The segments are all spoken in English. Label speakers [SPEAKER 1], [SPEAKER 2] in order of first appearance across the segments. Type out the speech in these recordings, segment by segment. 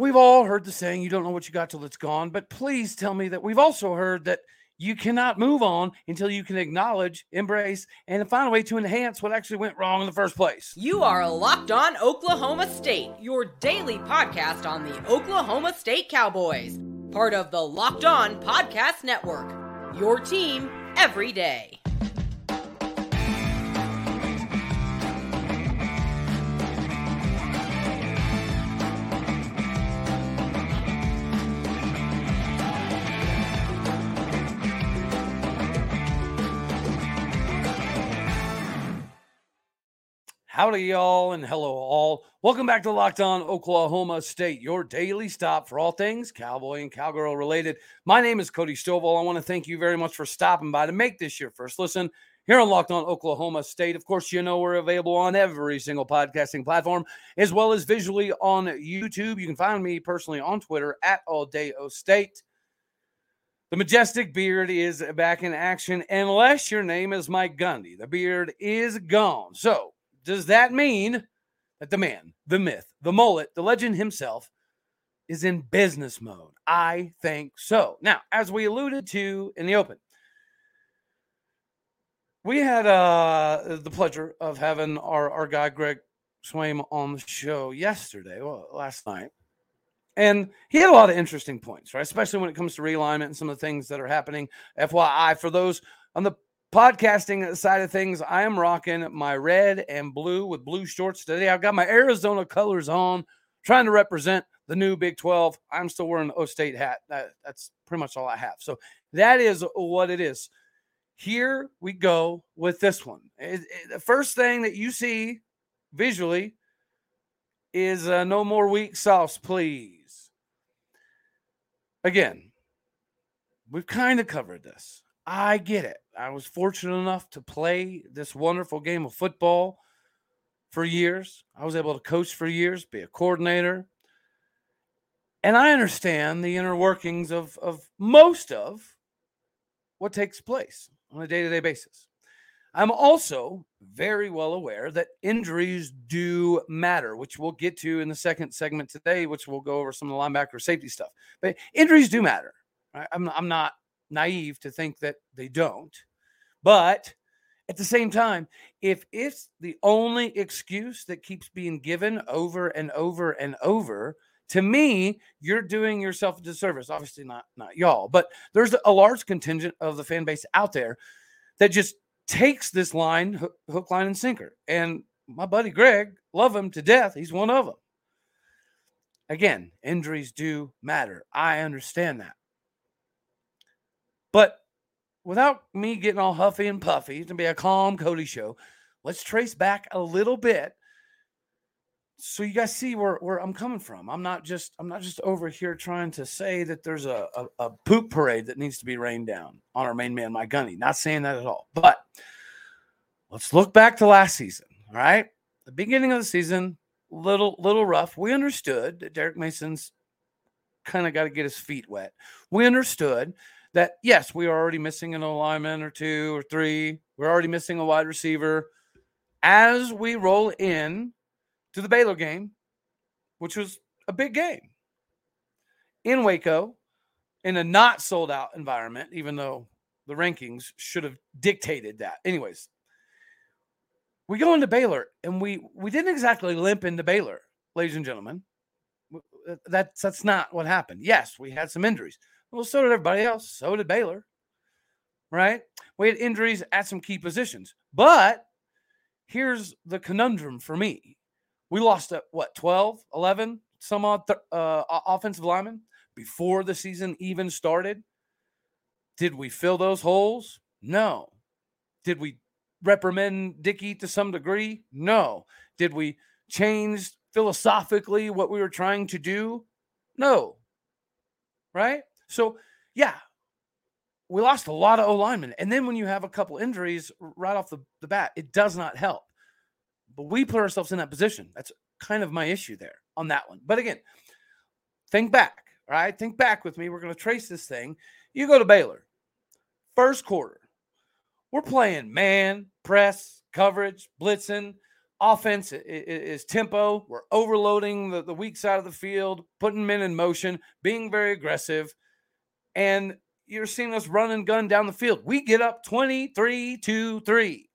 [SPEAKER 1] we've all heard the saying, you don't know what you got till it's gone. But please tell me that we've also heard that you cannot move on until you can acknowledge, embrace, and find a way to enhance what actually went wrong in the first place.
[SPEAKER 2] You are Locked On Oklahoma State, your daily podcast on the Oklahoma State Cowboys, part of the Locked On Podcast Network. Your team every day.
[SPEAKER 1] Howdy, y'all, and hello, all. Welcome back to Locked On Oklahoma State, your daily stop for all things cowboy and cowgirl related. My name is Cody Stovall. I want to thank you very much for stopping by to make this your first listen here on Locked On Oklahoma State. Of course, you know we're available on every single podcasting platform, as well as visually on YouTube. You can find me personally on Twitter at All Day O State. The majestic beard is back in action, unless your name is Mike Gundy. The beard is gone. So, does that mean that the man, the myth, the mullet, the legend himself is in business mode? I think so. Now, as we alluded to in the open, we had uh, the pleasure of having our, our guy Greg Swaim on the show yesterday, well, last night. And he had a lot of interesting points, right? Especially when it comes to realignment and some of the things that are happening. FYI, for those on the podcasting side of things, I am rocking my red and blue with blue shorts today. I've got my Arizona colors on, trying to represent the new Big 12. I'm still wearing the O State hat. That, that's pretty much all I have. So that is what it is. Here we go with this one. It, it, the first thing that you see visually is uh, no more weak sauce, please. Again, we've kind of covered this. I get it. I was fortunate enough to play this wonderful game of football for years. I was able to coach for years, be a coordinator. And I understand the inner workings of, of most of what takes place on a day to day basis. I'm also very well aware that injuries do matter, which we'll get to in the second segment today, which we'll go over some of the linebacker safety stuff. But injuries do matter. Right? I'm, I'm not naive to think that they don't. But at the same time, if it's the only excuse that keeps being given over and over and over, to me, you're doing yourself a disservice. Obviously, not not y'all, but there's a large contingent of the fan base out there that just takes this line hook, hook line, and sinker. And my buddy Greg, love him to death. He's one of them. Again, injuries do matter. I understand that. But without me getting all huffy and puffy, it's going to be a calm Cody show, let's trace back a little bit so you guys see where, where I'm coming from. I'm not just I'm not just over here trying to say that there's a, a, a poop parade that needs to be rained down on our main man, my gunny. Not saying that at all. But let's look back to last season. All right. The beginning of the season, little little rough. We understood that Derek Mason's kind of got to get his feet wet. We understood that yes, we are already missing an lineman or two or three. We're already missing a wide receiver. As we roll in to the Baylor game, which was a big game in Waco, in a not sold out environment, even though the rankings should have dictated that. Anyways, we go into Baylor and we we didn't exactly limp into Baylor, ladies and gentlemen. Uh, that's that's not what happened. Yes, we had some injuries. Well, so did everybody else. So did Baylor. Right? We had injuries at some key positions. But here's the conundrum for me. We lost at what, 12, 11, some odd th- uh, offensive linemen before the season even started. Did we fill those holes? No. Did we reprimand Dickey to some degree? No. Did we change philosophically what we were trying to do? No. Right? So, yeah, we lost a lot of O linemen. And then when you have a couple injuries right off the, the bat, it does not help. But we put ourselves in that position. That's kind of my issue there on that one. But again, think back, right? Think back with me. We're going to trace this thing. You go to Baylor, first quarter, we're playing man, press, coverage, blitzing, offense is tempo. We're overloading the, the weak side of the field, putting men in motion, being very aggressive. And you're seeing us run and gun down the field. We get up 23 to 3.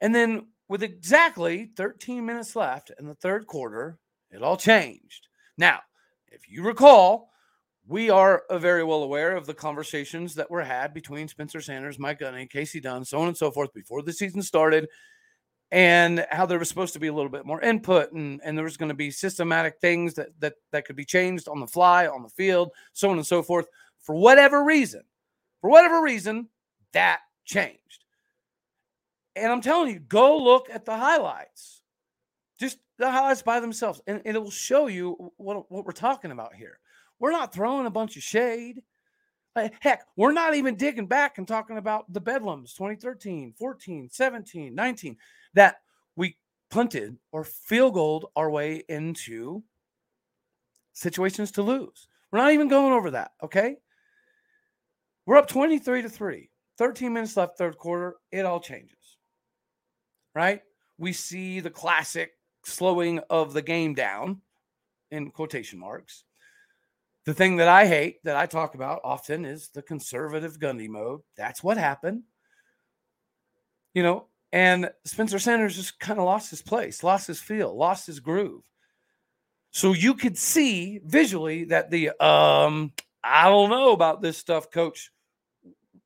[SPEAKER 1] And then with exactly 13 minutes left in the third quarter, it all changed. Now, if you recall, we are uh, very well aware of the conversations that were had between Spencer Sanders, Mike Gundy, Kasey Dunn, so on and so forth before the season started, and how there was supposed to be a little bit more input and, and there was going to be systematic things that, that that could be changed on the fly, on the field, so on and so forth. For whatever reason, for whatever reason, that changed. And I'm telling you, go look at the highlights. Just the highlights by themselves, and, and it will show you what, what we're talking about here. We're not throwing a bunch of shade. Heck, we're not even digging back and talking about the Bedlams 2013, 14, 17, 19 that we punted or field goaled our way into situations to lose. We're not even going over that, okay? We're up 23 to 3. 13 minutes left third quarter, it all changes. Right? We see the classic slowing of the game down in quotation marks. The thing that I hate that I talk about often is the conservative Gundy mode. That's what happened. You know, and Spencer Sanders just kind of lost his place, lost his feel, lost his groove. So you could see visually that the um I don't know about this stuff coach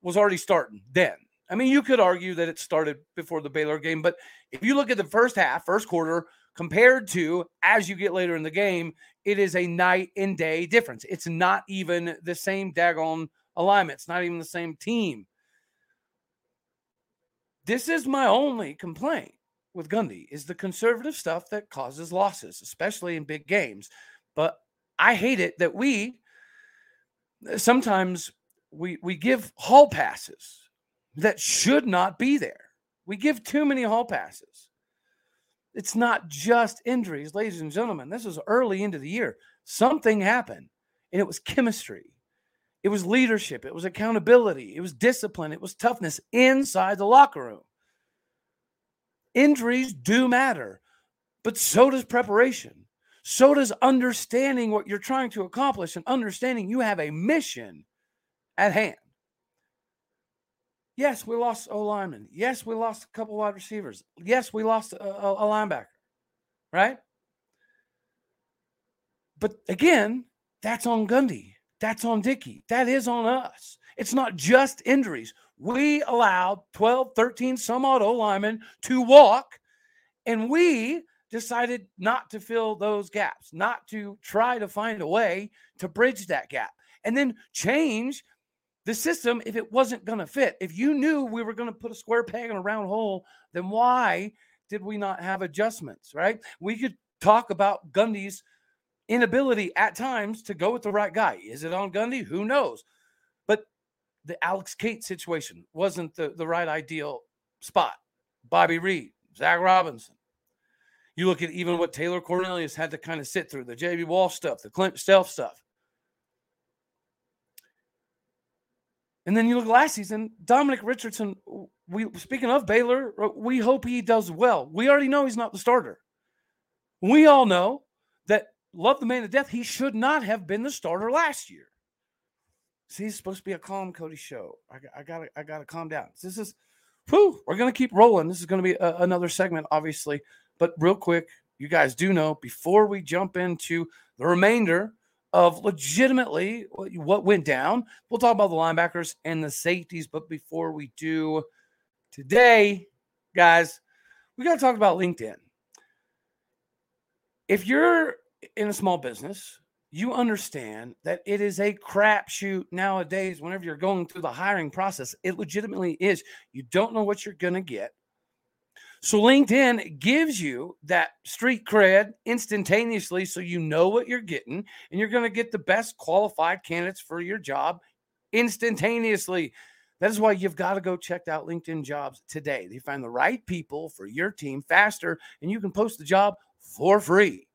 [SPEAKER 1] was already starting then. I mean, you could argue that it started before the Baylor game, but if you look at the first half, first quarter, compared to as you get later in the game, it is a night and day difference. It's not even the same daggone alignment. It's not even the same team. This is my only complaint with Gundy is the conservative stuff that causes losses, especially in big games. But I hate it that we sometimes we we give hall passes that should not be there. We give too many hall passes. It's not just injuries, ladies and gentlemen. This is early into the year. Something happened, and it was chemistry. It was leadership. It was accountability. It was discipline. It was toughness inside the locker room. Injuries do matter, but so does preparation. So does understanding what you're trying to accomplish and understanding you have a mission at hand. Yes, we lost O lineman. Yes, we lost a couple wide receivers. Yes, we lost a, a, a linebacker, right? But again, that's on Gundy. That's on Dickey. That is on us. It's not just injuries. We allowed 12, 13 some odd O linemen to walk, and we decided not to fill those gaps, not to try to find a way to bridge that gap, and then change the system if it wasn't going to fit. If you knew we were going to put a square peg in a round hole, then why did we not have adjustments, right? We could talk about Gundy's inability at times to go with the right guy. Is it on Gundy? Who knows? But the Alex Cate situation wasn't the, the right ideal spot. Bobby Reid, Zac Robinson. You look at even what Taylor Cornelius had to kind of sit through the JB Wall stuff, the Clint Stealth stuff. And then you look last season, Dominic Richardson. We speaking of Baylor, we hope he does well. We already know he's not the starter. We all know love the man to death. He should not have been the starter last year. See, it's supposed to be a calm Cody show. I, I gotta, I gotta calm down. This is, whew, we're gonna keep rolling. This is gonna be a, another segment, obviously. But real quick, you guys do know before we jump into the remainder of legitimately what went down. We'll talk about the linebackers and the safeties. But before we do today, guys, we got to talk about LinkedIn. If you're in a small business, you understand that it is a crapshoot nowadays whenever you're going through the hiring process. It legitimately is. You don't know what you're going to get. So LinkedIn gives you that street cred instantaneously so you know what you're getting and you're going to get the best qualified candidates for your job instantaneously. That is why you've got to go check out LinkedIn jobs today. They find the right people for your team faster and you can post the job for free.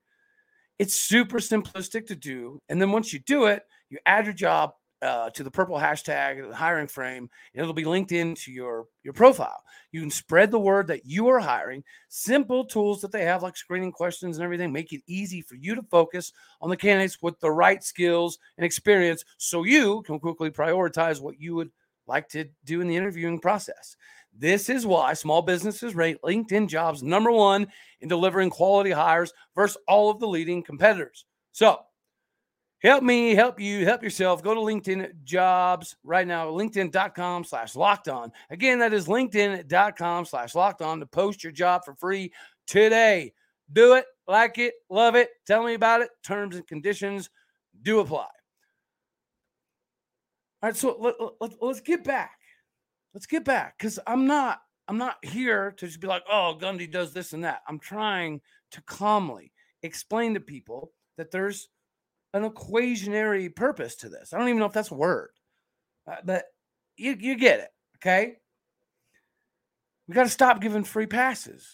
[SPEAKER 1] It's super simplistic to do. And then once you do it, you add your job uh, to the purple hashtag the hiring frame, and it'll be linked into your your profile. You can spread the word that you are hiring. Simple tools that they have, like screening questions and everything, make it easy for you to focus on the candidates with the right skills and experience, so you can quickly prioritize what you would like to do in the interviewing process. This is why small businesses rate LinkedIn jobs number one in delivering quality hires versus all of the leading competitors. So help me, help you, help yourself. Go to LinkedIn jobs right now, linkedin.com slash locked on. Again, that is linkedin.com slash locked on to post your job for free today. Do it, like it, love it. Tell me about it. Terms and conditions do apply. All right, so let, let, let's get back. Let's get back because I'm not I'm not here to just be like, oh, Gundy does this and that. I'm trying to calmly explain to people that there's an equationary purpose to this. I don't even know if that's a word, uh, but you, you get it. Okay. We got to stop giving free passes.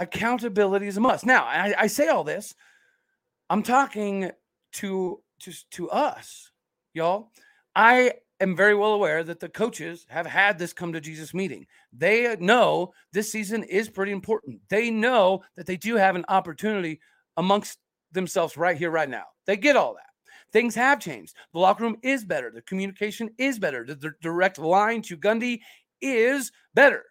[SPEAKER 1] Accountability is a must. Now, I, I say all this. I'm talking to to to us, y'all. I am very well aware that the coaches have had this come to Jesus meeting. They know this season is pretty important. They know that they do have an opportunity amongst themselves right here, right now. They get all that. Things have changed. The locker room is better. The communication is better. The direct line to Gundy is better.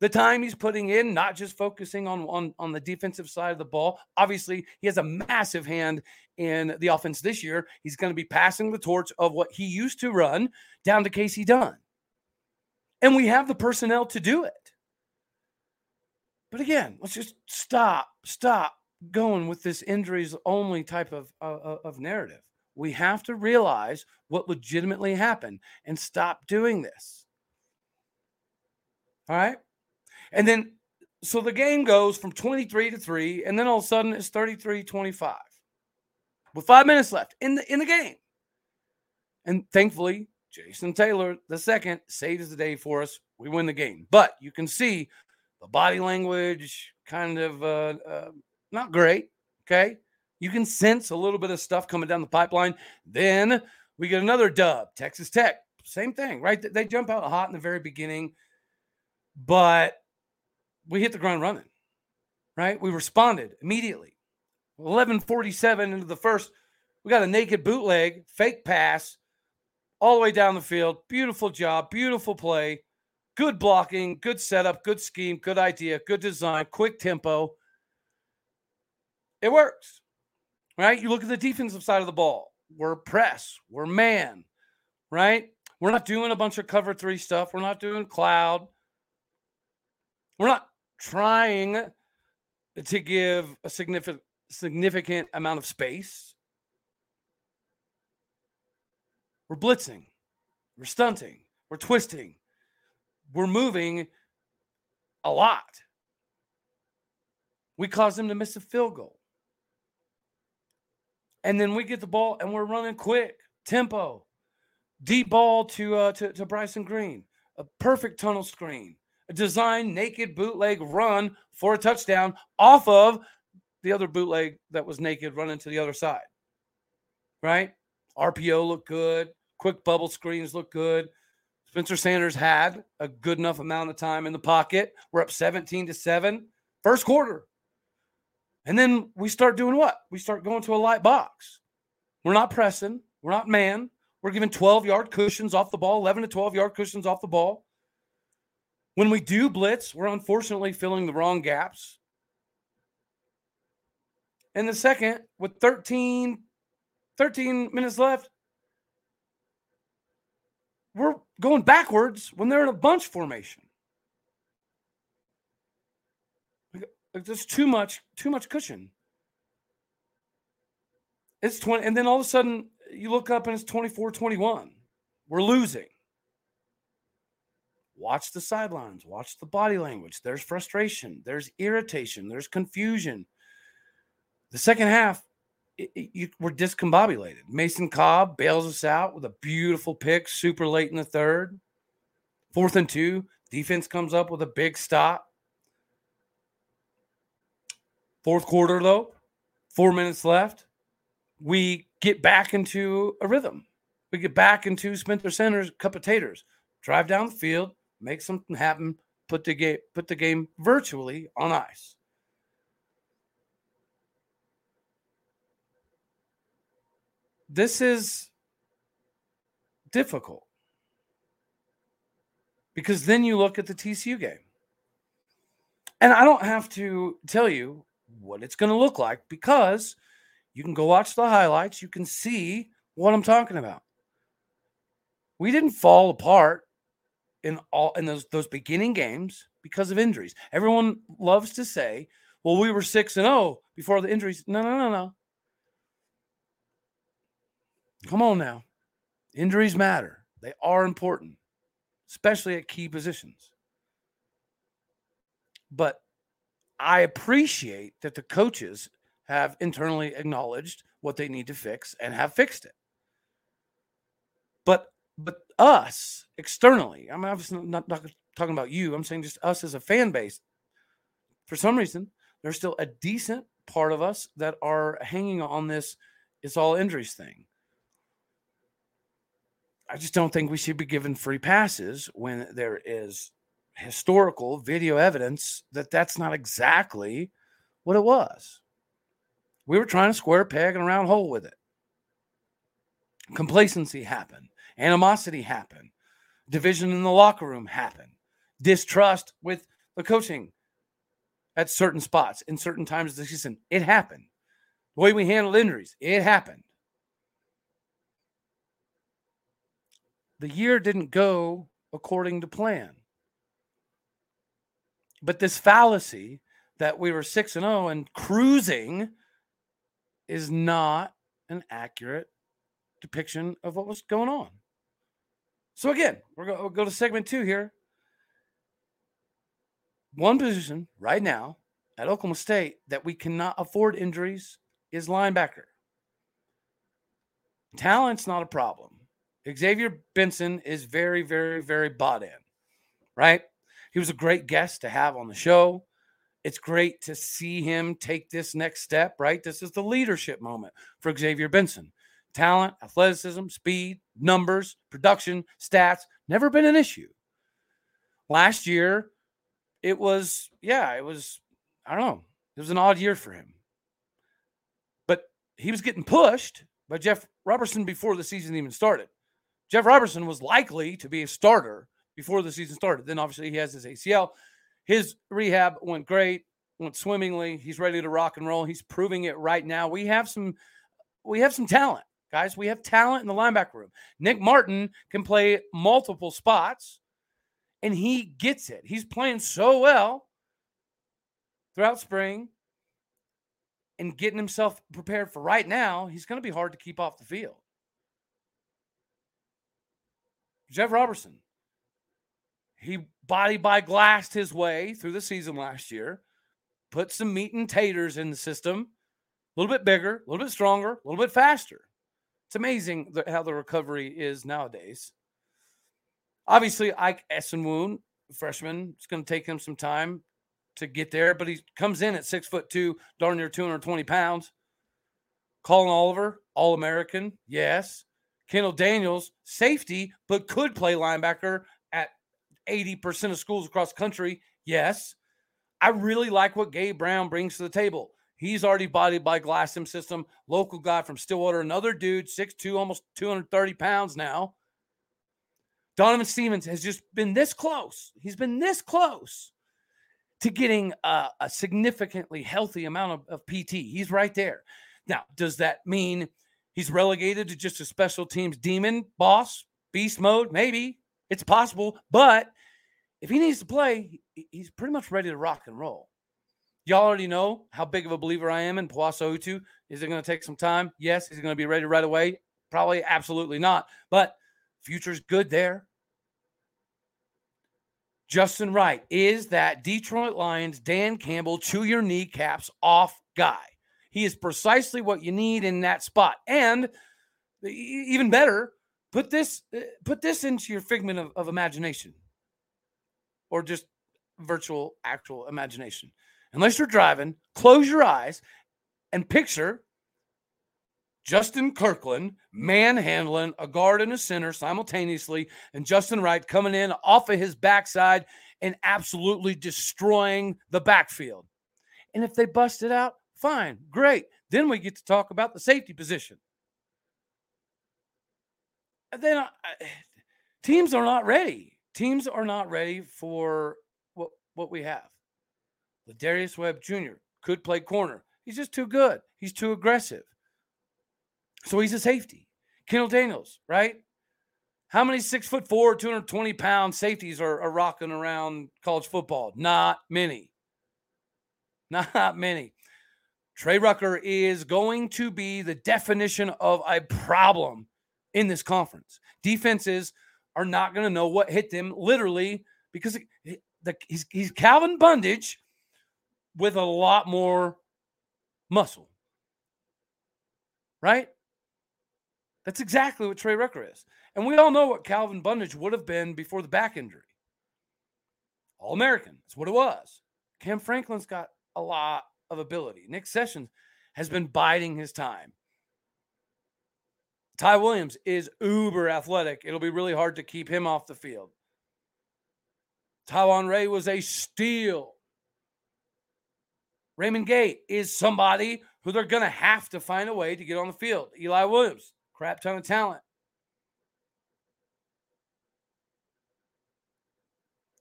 [SPEAKER 1] The time he's putting in, not just focusing on, on, on the defensive side of the ball. Obviously, he has a massive hand in the offense this year. He's going to be passing the torch of what he used to run down to Kasey Dunn. And we have the personnel to do it. But again, let's just stop, stop going with this injuries only type of, of, of narrative. We have to realize what legitimately happened and stop doing this. All right. And then, so the game goes from 23 to 3, and then all of a sudden it's 33 25 with five minutes left in the, in the game. And thankfully, Jason Taylor, the second, saves the day for us. We win the game. But you can see the body language kind of uh, uh, not great. Okay. You can sense a little bit of stuff coming down the pipeline. Then we get another dub, Texas Tech. Same thing, right? They jump out hot in the very beginning, but we hit the ground running, right? We responded immediately. 1147 into the first, we got a naked bootleg, fake pass all the way down the field. Beautiful job, beautiful play, good blocking, good setup, good scheme, good idea, good design, quick tempo. It works, right? You look at the defensive side of the ball. We're press, we're man, right? We're not doing a bunch of cover three stuff. We're not doing cloud. We're not trying to give a significant significant amount of space. We're blitzing, we're stunting, we're twisting, we're moving a lot. We cause them to miss a field goal. And then we get the ball and we're running quick, tempo, deep ball to uh, to, to Bryson Green, a perfect tunnel screen, design naked bootleg run for a touchdown off of the other bootleg that was naked running to the other side. Right? RPO looked good. Quick bubble screens look good. Spencer Sanders had a good enough amount of time in the pocket. We're up 17 to 7. First quarter. And then we start doing what? We start going to a light box. We're not pressing. We're not man. We're giving 12 yard cushions off the ball, 11 to 12 yard cushions off the ball. When we do blitz, we're unfortunately filling the wrong gaps. And the second, with 13, 13 minutes left, we're going backwards when they're in a bunch formation. There's too much, too much cushion. It's 20, and then all of a sudden you look up and it's 24 21. We're losing. Watch the sidelines, watch the body language. There's frustration, there's irritation, there's confusion. The second half, it, it, you, we're discombobulated. Mason Cobb bails us out with a beautiful pick super late in the third. Fourth and two, defense comes up with a big stop. Fourth quarter, though, four minutes left. We get back into a rhythm. We We get back into Spencer Sanders's cup of taters, drive down the field, make something happen, put the game put the game virtually on ice. This is difficult because then you look at the TCU game. And I don't have to tell you what it's going to look like because you can go watch the highlights. You can see what I'm talking about. We didn't fall apart in all in those those beginning games because of injuries. Everyone loves to say, "Well, we were 6 and 0 before the injuries." No, no, no, no. Come on now. Injuries matter. They are important, especially at key positions. But I appreciate that the coaches have internally acknowledged what they need to fix and have fixed it. But but us externally, I'm obviously not, not talking about you. I'm saying just us as a fan base. For some reason, there's still a decent part of us that are hanging on this it's all injuries thing. I just don't think we should be given free passes when there is historical video evidence that that's not exactly what it was. We were trying to square peg and a round hole with it. Complacency happened, animosity happen, division in the locker room happen, distrust with the coaching at certain spots in certain times of the season. It happened. The way we handled injuries, it happened. the year didn't go according to plan. But this fallacy that we were 6 and 0 and cruising is not an accurate depiction of what was going on. So again, we're going to go to segment 2 here. One position right now at Oklahoma State that we cannot afford injuries is linebacker. Talent's not a problem. Xavier Benson is very, very, very bought in, right? He was a great guest to have on the show. It's great to see him take this next step, right? This is the leadership moment for Xavier Benson. Talent, athleticism, speed, numbers, production, stats, never been an issue. Last year, it was, yeah, it was, I don't know, it was an odd year for him. But he was getting pushed by Jeff Robertson before the season even started. Jeff Robertson was likely to be a starter before the season started. Then obviously he has his ACL. His rehab went great, went swimmingly. He's ready to rock and roll. He's proving it right now. We have some we have some talent, guys. We have talent in the linebacker room. Nick Martin can play multiple spots and he gets it. He's playing so well throughout spring and getting himself prepared for right now. He's going to be hard to keep off the field. Jeff Robertson. He body by glassed his way through the season last year, put some meat and taters in the system, a little bit bigger, a little bit stronger, a little bit faster. It's amazing how the recovery is nowadays. Obviously, Ike Esenwoon, freshman, it's going to take him some time to get there, but he comes in at six foot two, darn near 220 pounds. Collin Oliver, All American, yes. Kendal Daniels, safety, but could play linebacker at 80% of schools across the country. Yes. I really like what Gabe Brown brings to the table. He's already bodied by Glassim System, local guy from Stillwater, another dude, 6'2, almost 230 pounds now. Donovan Stevens has just been this close. He's been this close to getting a, a significantly healthy amount of, of PT. He's right there. Now, does that mean He's relegated to just a special teams demon, boss, beast mode. Maybe it's possible, but if he needs to play, he's pretty much ready to rock and roll. Y'all already know how big of a believer I am in Poasa Utu. Is it going to take some time? Yes. Is he going to be ready right away? Probably absolutely not. But future's good there. Justin Wright is that Detroit Lions Dan Campbell chew your kneecaps off guy. He is precisely what you need in that spot. And even better, put this uh, put this into your figment of, of imagination or just virtual actual imagination. Unless you're driving, close your eyes and picture Justin Kirkland manhandling a guard and a center simultaneously, and Justin Wright coming in off of his backside and absolutely destroying the backfield. And if they bust it out, fine, great. Then we get to talk about the safety position. And then uh, teams are not ready. Teams are not ready for what, what we have. Darius Webb Jr. could play corner. He's just too good. He's too aggressive. So he's a safety. Kendal Daniels, right? How many six foot four, 220 pound safeties are, are rocking around college football? Not many. Not many. Trey Rucker is going to be the definition of a problem in this conference. Defenses are not going to know what hit them literally because he's, he's Calvin Bundage with a lot more muscle. Right? That's exactly what Trey Rucker is. And we all know what Calvin Bundage would have been before the back injury. All American. That's what it was. Cam Franklin's got a lot of ability. Nick Sessions has been biding his time. Ty Williams is uber athletic. It'll be really hard to keep him off the field. Tywon Ray was a steal. Raymond Gay is somebody who they're going to have to find a way to get on the field. Eli Williams, crap ton of talent.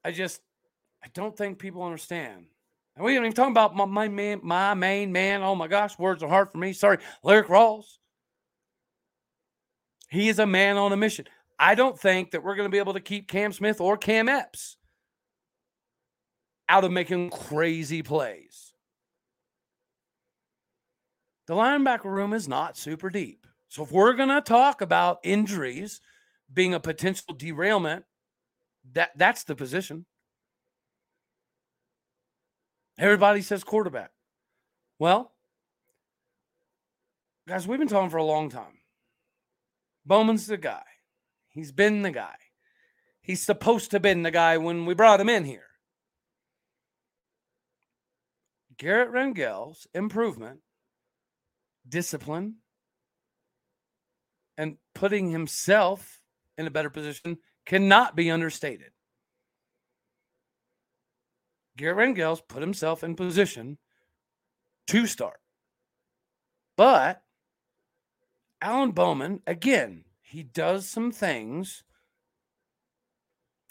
[SPEAKER 1] I just, I don't think people understand. And we ain't even talking about my, my man, my main man. Oh my gosh, words are hard for me. Sorry, Lyrik Rawls. He is a man on a mission. I don't think that we're going to be able to keep Cam Smith or Cam Epps out of making crazy plays. The linebacker room is not super deep. So if we're going to talk about injuries being a potential derailment, that that's the position. Everybody says quarterback. Well, guys, we've been talking for a long time. Bowman's the guy. He's been the guy. He's supposed to have been the guy when we brought him in here. Garret Rangel's improvement, discipline, and putting himself in a better position cannot be understated. Garret Rangel's put himself in position to start. But Alan Bowman, again, he does some things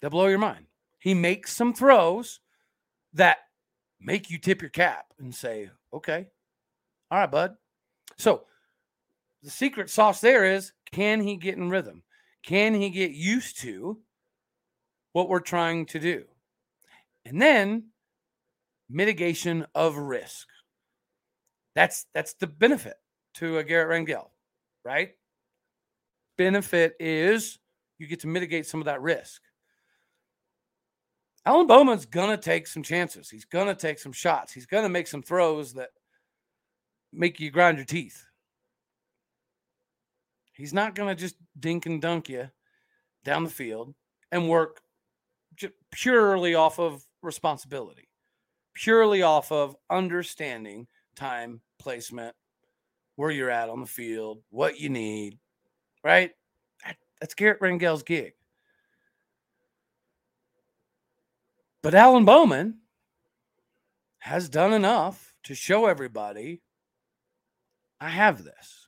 [SPEAKER 1] that blow your mind. He makes some throws that make you tip your cap and say, okay, all right, bud. So the secret sauce there is can he get in rhythm? Can he get used to what we're trying to do? And then mitigation of risk. That's that's the benefit to a Garret Rangel, right? Benefit is you get to mitigate some of that risk. Alan Bowman's gonna take some chances. He's gonna take some shots. He's gonna make some throws that make you grind your teeth. He's not gonna just dink and dunk you down the field and work purely off of responsibility purely off of understanding time placement, where you're at on the field, what you need, right? That's Garret Rangel's gig. But Alan Bowman has done enough to show everybody I have this.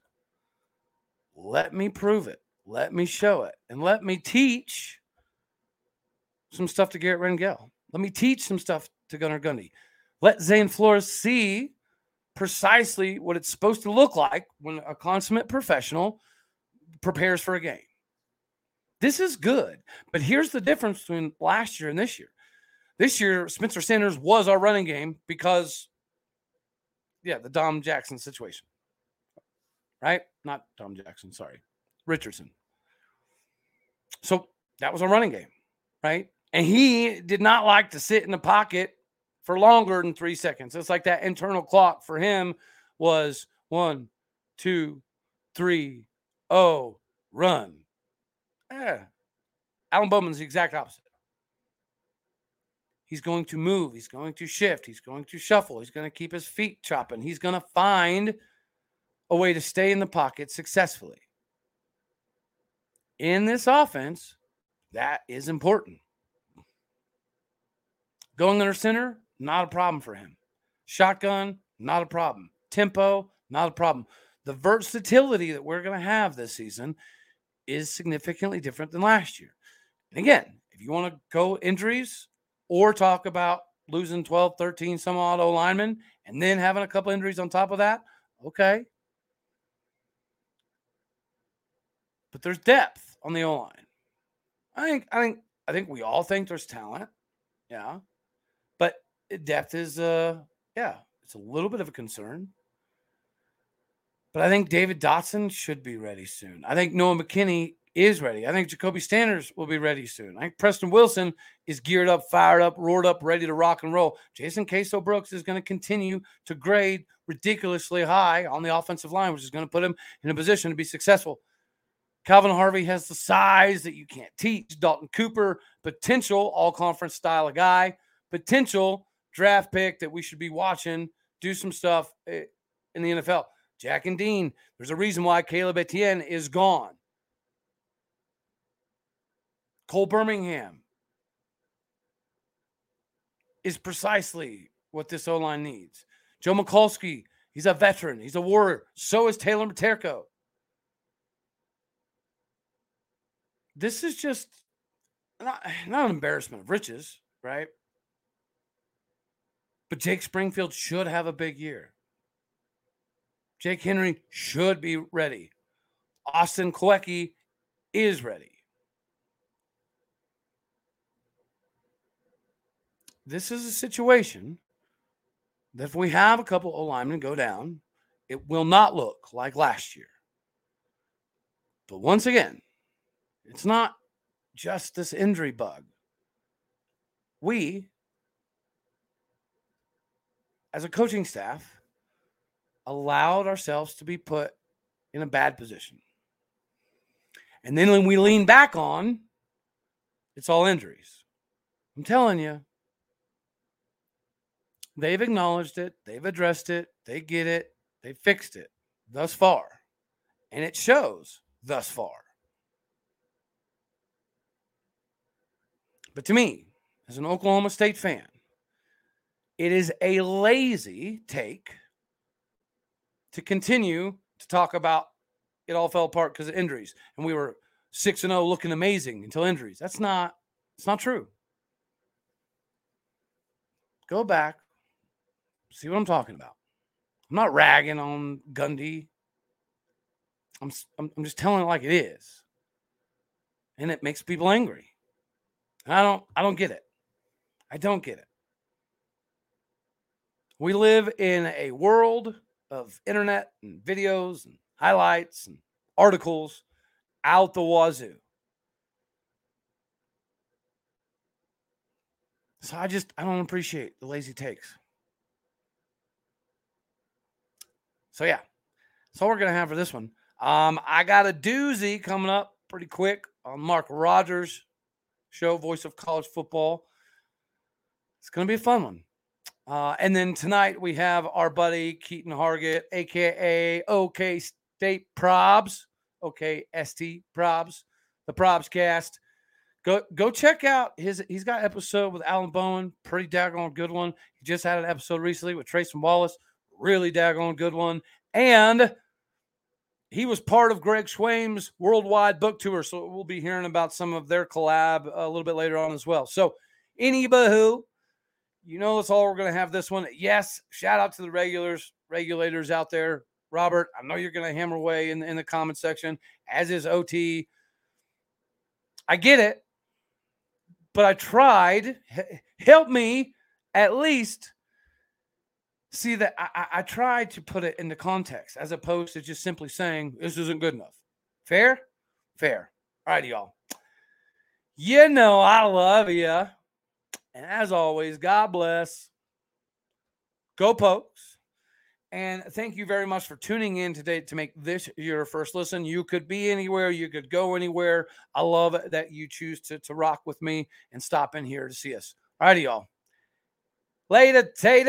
[SPEAKER 1] Let me prove it. Let me show it. And let me teach some stuff to Garret Rangel. Let me teach some stuff to Gunnar Gundy. Let Zane Flores see precisely what it's supposed to look like when a consummate professional prepares for a game. This is good, but here's the difference between last year and this year. This year, Spencer Sanders was our running game because, yeah, the Dom Jackson situation, right? Not Tom Jackson, sorry, Richardson. So that was a running game, right? And he did not like to sit in the pocket for longer than three seconds. It's like that internal clock for him was one, two, three, oh, run. Yeah. Alan Bowman's the exact opposite. He's going to move. He's going to shift. He's going to shuffle. He's going to keep his feet chopping. He's going to find a way to stay in the pocket successfully. In this offense, that is important. Going under center, not a problem for him. Shotgun, not a problem. Tempo, not a problem. The versatility that we're going to have this season is significantly different than last year. And again, if you want to go injuries or talk about losing 12, 13 some odd O linemen and then having a couple injuries on top of that, okay. But there's depth on the O line. I think, I think, I think we all think there's talent. Yeah. But depth is uh yeah, it's a little bit of a concern. But I think David Dotson should be ready soon. I think Noah McKinney is ready. I think Jacoby Standers will be ready soon. I think Preston Wilson is geared up, fired up, roared up, ready to rock and roll. Jason Queso Brooks is going to continue to grade ridiculously high on the offensive line, which is going to put him in a position to be successful. Calvin Harvey has the size that you can't teach. Dalton Cooper, potential all conference style of guy, potential draft pick that we should be watching do some stuff eh, in the NFL. Jack and Dean, there's a reason why Caleb Etienne is gone. Cole Birmingham is precisely what this O line needs. Joe Michalski, he's a veteran, he's a warrior. So is Taylor Miterko. This is just not, not an embarrassment of riches, right? But Jake Springfield should have a big year. Jake Henry should be ready. Austin Kwecky is ready. This is a situation that if we have a couple of linemen go down, it will not look like last year. But once again, it's not just this injury bug. We, as a coaching staff, allowed ourselves to be put in a bad position. And then when we lean back on, it's all injuries. I'm telling you, they've acknowledged it, they've addressed it, they get it, they fixed it thus far. And it shows thus far. But to me, as an Oklahoma State fan, it is a lazy take to continue to talk about it all fell apart because of injuries and we were 6 and 0 looking amazing until injuries. That's not it's not true. Go back. See what I'm talking about. I'm not ragging on Gundy. I'm, I'm, I'm just telling it like it is. And it makes people angry. I don't I don't get it. I don't get it. We live in a world of internet and videos and highlights and articles out the wazoo. So I just I don't appreciate the lazy takes. So yeah, all we're gonna have for this one. Um, I got a doozy coming up pretty quick on Mark Rogers show, Voice of College Football. It's gonna be a fun one. Uh, and then tonight we have our buddy Keaton Hargett, aka OK State Probs, OK ST Probs, the Probs Cast. Go go check out his. He's got episode with Alan Bowen, pretty daggone good one. He just had an episode recently with Trace Wallace, really daggone good one. And he was part of Greg Swaim's worldwide book tour, so we'll be hearing about some of their collab a little bit later on as well. So, any bahoo you know that's all we're going to have this one. Yes, shout out to the regulars, regulators out there. Robert, I know you're going to hammer away in, in the comment section, as is OT. I get it, but I tried. Help me at least see that I, I tried to put it into context as opposed to just simply saying this isn't good enough. Fair? Fair. All right, y'all. You know I love you. And as always, God bless. Go Pokes. And thank you very much for tuning in today to make this your first listen. You could be anywhere, you could go anywhere. I love that you choose to, to rock with me and stop in here to see us. All righty, y'all. Later, Tater.